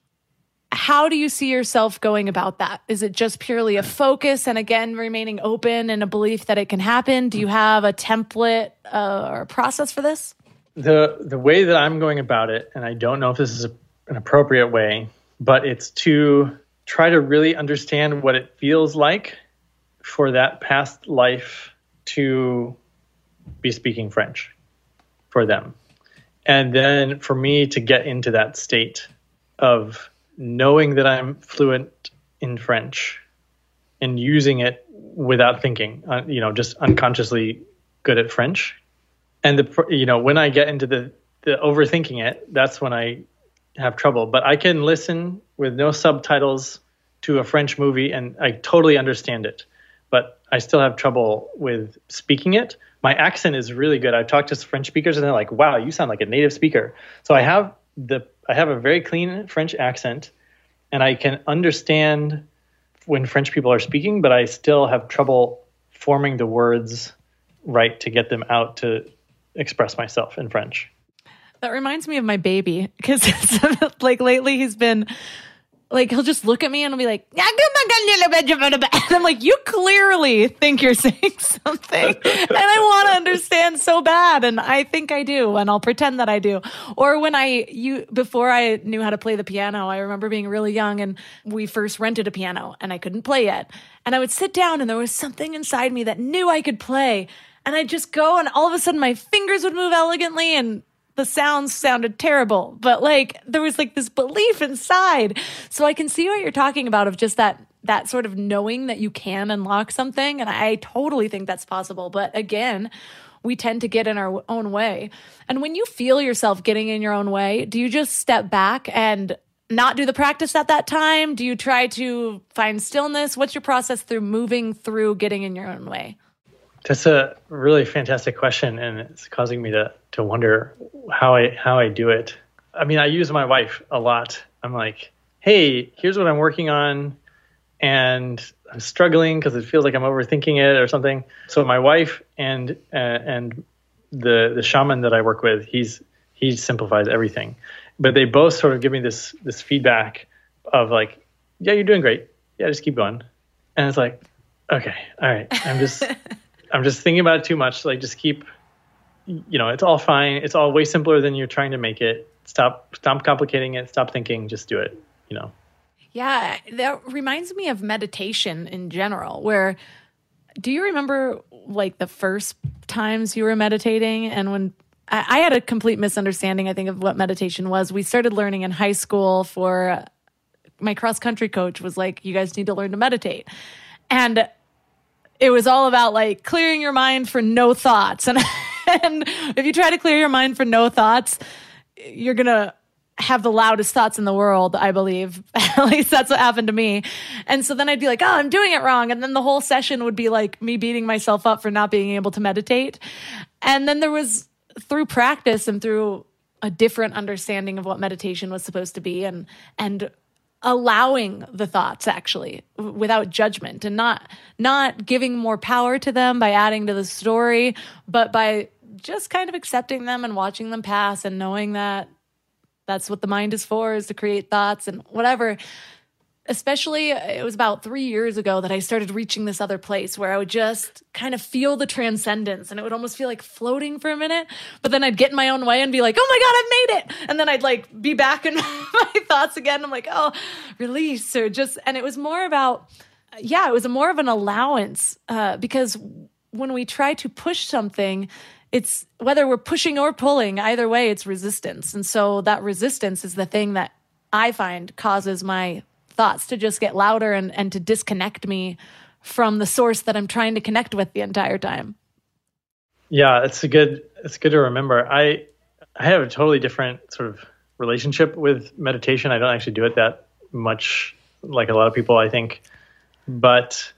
how do you see yourself going about that? Is it just purely a focus and again remaining open and a belief that it can happen? Do you have a template uh, or a process for this? The the way that I'm going about it, and I don't know if this is a, an appropriate way, but it's to try to really understand what it feels like for that past life to be speaking French for them. And then for me to get into that state of knowing that I'm fluent in French and using it without thinking, uh, you know, just unconsciously good at French. And the you know, when I get into the the overthinking it, that's when I have trouble. But I can listen with no subtitles to a French movie and I totally understand it. But I still have trouble with speaking it. My accent is really good. I've talked to French speakers and they're like, "Wow, you sound like a native speaker." So I have the I have a very clean French accent and I can understand when French people are speaking, but I still have trouble forming the words right to get them out to express myself in French. That reminds me of my baby because (laughs) like lately he's been like he'll just look at me and he'll be like, (laughs) and I'm like, you clearly think you're (laughs) saying something, and I want to understand so bad, and I think I do, and I'll pretend that I do. Or when I you before I knew how to play the piano, I remember being really young, and we first rented a piano, and I couldn't play yet, and I would sit down, and there was something inside me that knew I could play, and I'd just go, and all of a sudden my fingers would move elegantly, and the sounds sounded terrible, but like there was like this belief inside. So I can see what you're talking about of just that that sort of knowing that you can unlock something and I totally think that's possible. But again, we tend to get in our own way. And when you feel yourself getting in your own way, do you just step back and not do the practice at that time? Do you try to find stillness? What's your process through moving through getting in your own way? That's a really fantastic question, and it's causing me to to wonder how I how I do it. I mean, I use my wife a lot. I'm like, hey, here's what I'm working on, and I'm struggling because it feels like I'm overthinking it or something. So my wife and uh, and the the shaman that I work with, he's he simplifies everything, but they both sort of give me this this feedback of like, yeah, you're doing great. Yeah, just keep going. And it's like, okay, all right, I'm just. (laughs) I'm just thinking about it too much. Like, just keep, you know, it's all fine. It's all way simpler than you're trying to make it. Stop, stop complicating it. Stop thinking. Just do it. You know. Yeah, that reminds me of meditation in general. Where, do you remember like the first times you were meditating and when I, had a complete misunderstanding, I think, of what meditation was. We started learning in high school for my cross country coach was like, you guys need to learn to meditate. And it was all about like clearing your mind for no thoughts. (laughs) And, and if you try to clear your mind for no thoughts, you're going to have the loudest thoughts in the world, I believe. (laughs) At least that's what happened to me. And so then I'd be like, oh, I'm doing it wrong. And then the whole session would be like me beating myself up for not being able to meditate. And then there was through practice and through a different understanding of what meditation was supposed to be and and allowing the thoughts actually without judgment and not not giving more power to them by adding to the story but by just kind of accepting them and watching them pass and knowing that that's what the mind is for is to create thoughts and whatever especially it was about three years ago that I started reaching this other place where I would just kind of feel the transcendence and it would almost feel like floating for a minute. But then I'd get in my own way and be like, oh my God, I've made it. And then I'd like be back in (laughs) my thoughts again. I'm like, oh, release or just, and it was more about, yeah, it was more of an allowance uh, because when we try to push something, it's whether we're pushing or pulling, either way, it's resistance. And so that resistance is the thing that I find causes my thoughts to just get louder and, and to disconnect me from the source that I'm trying to connect with the entire time. Yeah, it's a good it's good to remember. I I have a totally different sort of relationship with meditation. I don't actually do it that much like a lot of people I think. But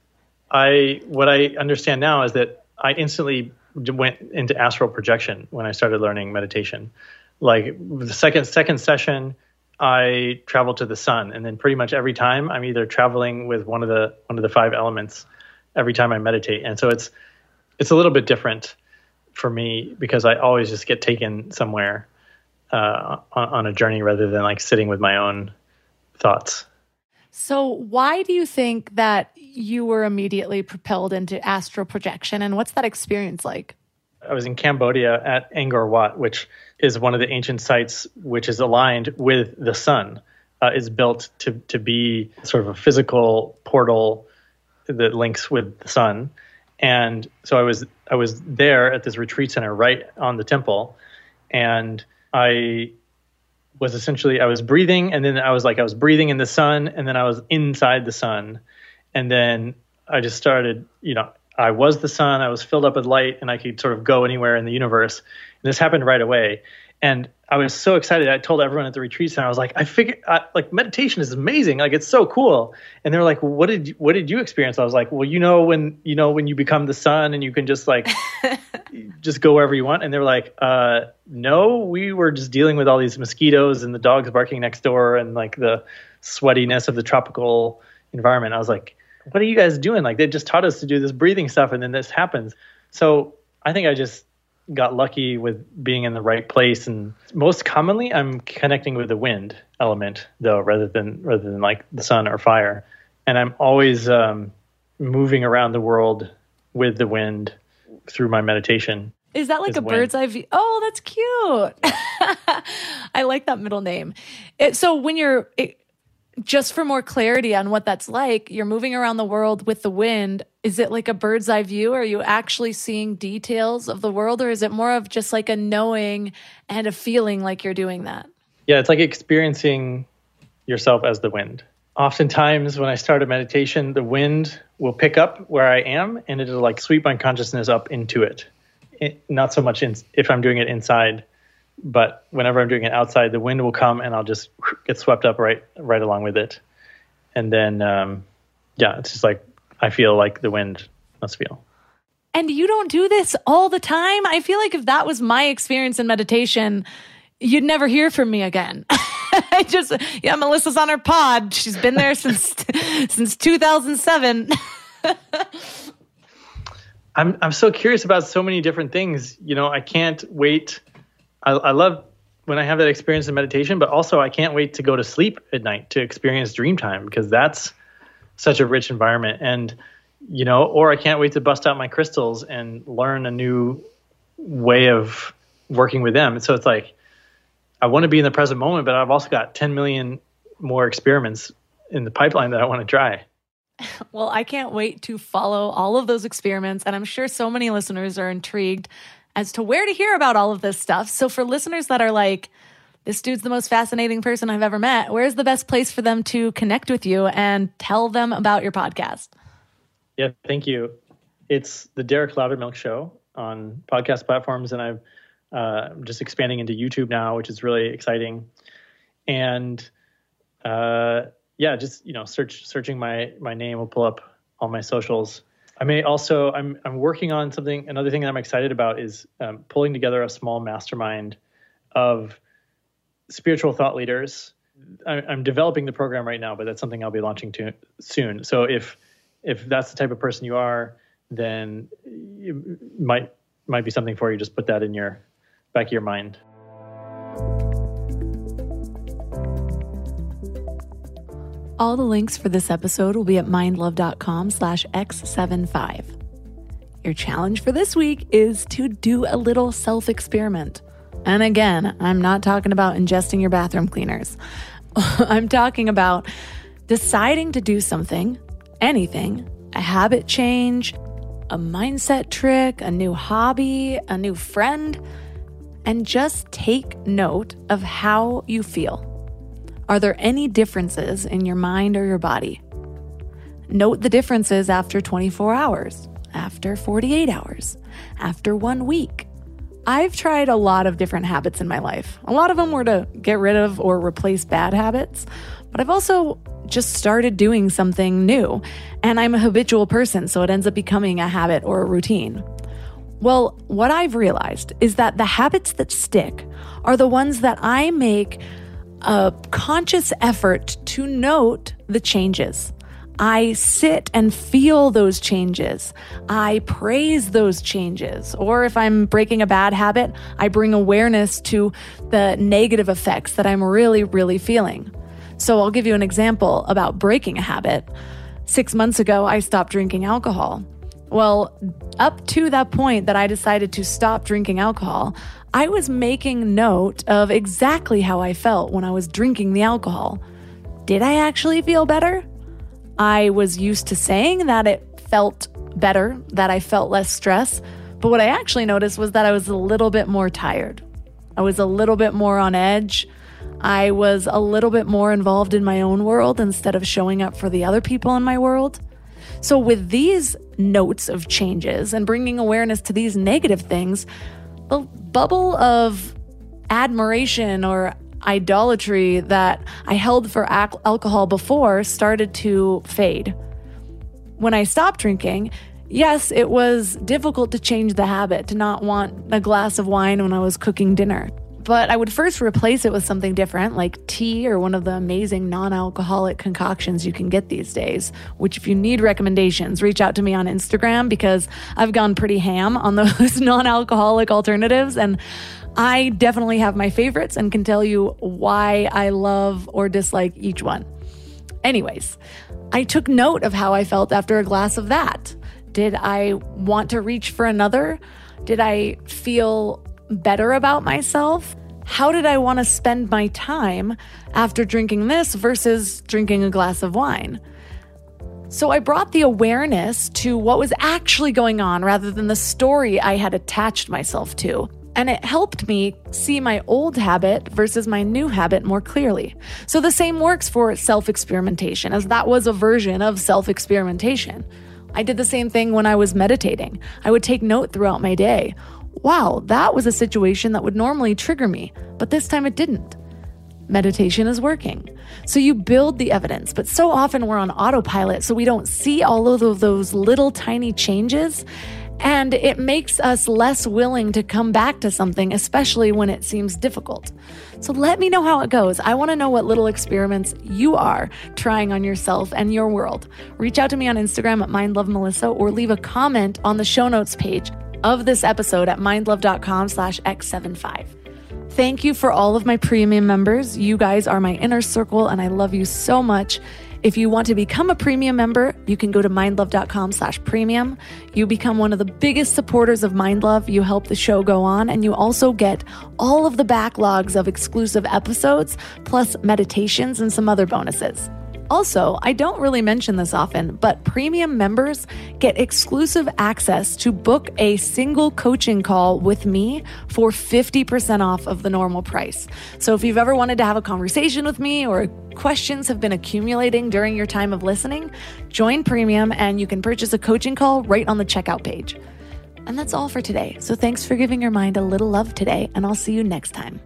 I what I understand now is that I instantly went into astral projection when I started learning meditation. Like the second second session, I travel to the sun, and then pretty much every time I'm either traveling with one of the one of the five elements every time I meditate, and so it's it's a little bit different for me because I always just get taken somewhere uh, on, on a journey rather than like sitting with my own thoughts. So, why do you think that you were immediately propelled into astral projection, and what's that experience like? I was in Cambodia at Angkor Wat, which is one of the ancient sites which is aligned with the sun. Uh, is built to to be sort of a physical portal that links with the sun. And so I was I was there at this retreat center right on the temple, and I was essentially I was breathing, and then I was like I was breathing in the sun, and then I was inside the sun, and then I just started, you know, I was the sun, I was filled up with light, and I could sort of go anywhere in the universe. And this happened right away. And I was so excited. I told everyone at the retreat center, I was like, I figured, I, like, meditation is amazing. Like, it's so cool. And they were like, what did you, what did you experience? I was like, well, you know, when you know when you become the sun and you can just like, (laughs) just go wherever you want. And they were like, uh, no, we were just dealing with all these mosquitoes and the dogs barking next door and like the sweatiness of the tropical environment. I was like, what are you guys doing? Like, they just taught us to do this breathing stuff, and then this happens. So I think I just got lucky with being in the right place and most commonly i'm connecting with the wind element though rather than rather than like the sun or fire and i'm always um, moving around the world with the wind through my meditation is that like a wind. bird's eye view oh that's cute (laughs) i like that middle name it, so when you're it, just for more clarity on what that's like, you're moving around the world with the wind. Is it like a bird's eye view? Are you actually seeing details of the world, or is it more of just like a knowing and a feeling like you're doing that? Yeah, it's like experiencing yourself as the wind. Oftentimes, when I start a meditation, the wind will pick up where I am and it'll like sweep my consciousness up into it. it not so much in, if I'm doing it inside but whenever I'm doing it outside, the wind will come and I'll just get swept up right right along with it. And then um, yeah, it's just like I feel like the wind must feel. And you don't do this all the time. I feel like if that was my experience in meditation, you'd never hear from me again. (laughs) I just yeah, Melissa's on her pod. She's been there since (laughs) since 2007. (laughs) I'm I'm so curious about so many different things. You know, I can't wait I, I love when I have that experience in meditation, but also I can't wait to go to sleep at night to experience dream time because that's such a rich environment. And, you know, or I can't wait to bust out my crystals and learn a new way of working with them. And so it's like, I want to be in the present moment, but I've also got 10 million more experiments in the pipeline that I want to try. (laughs) Well, I can't wait to follow all of those experiments. And I'm sure so many listeners are intrigued as to where to hear about all of this stuff. So for listeners that are like, this dude's the most fascinating person I've ever met, where's the best place for them to connect with you and tell them about your podcast? Yeah, thank you. It's the Derek Loudermilk Show on podcast platforms, and I'm uh, just expanding into YouTube now, which is really exciting. And uh, yeah, just you know, search searching my my name will pull up all my socials. I may also I'm I'm working on something. Another thing that I'm excited about is um, pulling together a small mastermind of spiritual thought leaders. I, I'm developing the program right now, but that's something I'll be launching to soon. So if if that's the type of person you are, then it might might be something for you. Just put that in your back of your mind. All the links for this episode will be at mindlove.com slash x75. Your challenge for this week is to do a little self experiment. And again, I'm not talking about ingesting your bathroom cleaners. (laughs) I'm talking about deciding to do something, anything, a habit change, a mindset trick, a new hobby, a new friend, and just take note of how you feel. Are there any differences in your mind or your body? Note the differences after 24 hours, after 48 hours, after one week. I've tried a lot of different habits in my life. A lot of them were to get rid of or replace bad habits, but I've also just started doing something new. And I'm a habitual person, so it ends up becoming a habit or a routine. Well, what I've realized is that the habits that stick are the ones that I make a conscious effort to note the changes. I sit and feel those changes. I praise those changes. Or if I'm breaking a bad habit, I bring awareness to the negative effects that I'm really, really feeling. So I'll give you an example about breaking a habit. Six months ago, I stopped drinking alcohol. Well, up to that point that I decided to stop drinking alcohol, I was making note of exactly how I felt when I was drinking the alcohol. Did I actually feel better? I was used to saying that it felt better, that I felt less stress. But what I actually noticed was that I was a little bit more tired. I was a little bit more on edge. I was a little bit more involved in my own world instead of showing up for the other people in my world. So, with these notes of changes and bringing awareness to these negative things, the bubble of admiration or idolatry that I held for al- alcohol before started to fade. When I stopped drinking, yes, it was difficult to change the habit, to not want a glass of wine when I was cooking dinner. But I would first replace it with something different, like tea or one of the amazing non alcoholic concoctions you can get these days. Which, if you need recommendations, reach out to me on Instagram because I've gone pretty ham on (laughs) those non alcoholic alternatives. And I definitely have my favorites and can tell you why I love or dislike each one. Anyways, I took note of how I felt after a glass of that. Did I want to reach for another? Did I feel better about myself? How did I want to spend my time after drinking this versus drinking a glass of wine? So I brought the awareness to what was actually going on rather than the story I had attached myself to. And it helped me see my old habit versus my new habit more clearly. So the same works for self experimentation, as that was a version of self experimentation. I did the same thing when I was meditating. I would take note throughout my day wow, that was a situation that would normally trigger me, but this time it didn't. Meditation is working. So you build the evidence, but so often we're on autopilot, so we don't see all of those little tiny changes. And it makes us less willing to come back to something, especially when it seems difficult. So let me know how it goes. I want to know what little experiments you are trying on yourself and your world. Reach out to me on Instagram at mindlovemelissa or leave a comment on the show notes page of this episode at mindlove.com slash x75. Thank you for all of my premium members. You guys are my inner circle and I love you so much. If you want to become a premium member, you can go to mindlove.com slash premium. You become one of the biggest supporters of Mindlove. You help the show go on, and you also get all of the backlogs of exclusive episodes, plus meditations and some other bonuses. Also, I don't really mention this often, but premium members get exclusive access to book a single coaching call with me for 50% off of the normal price. So if you've ever wanted to have a conversation with me or questions have been accumulating during your time of listening, join premium and you can purchase a coaching call right on the checkout page. And that's all for today. So thanks for giving your mind a little love today, and I'll see you next time.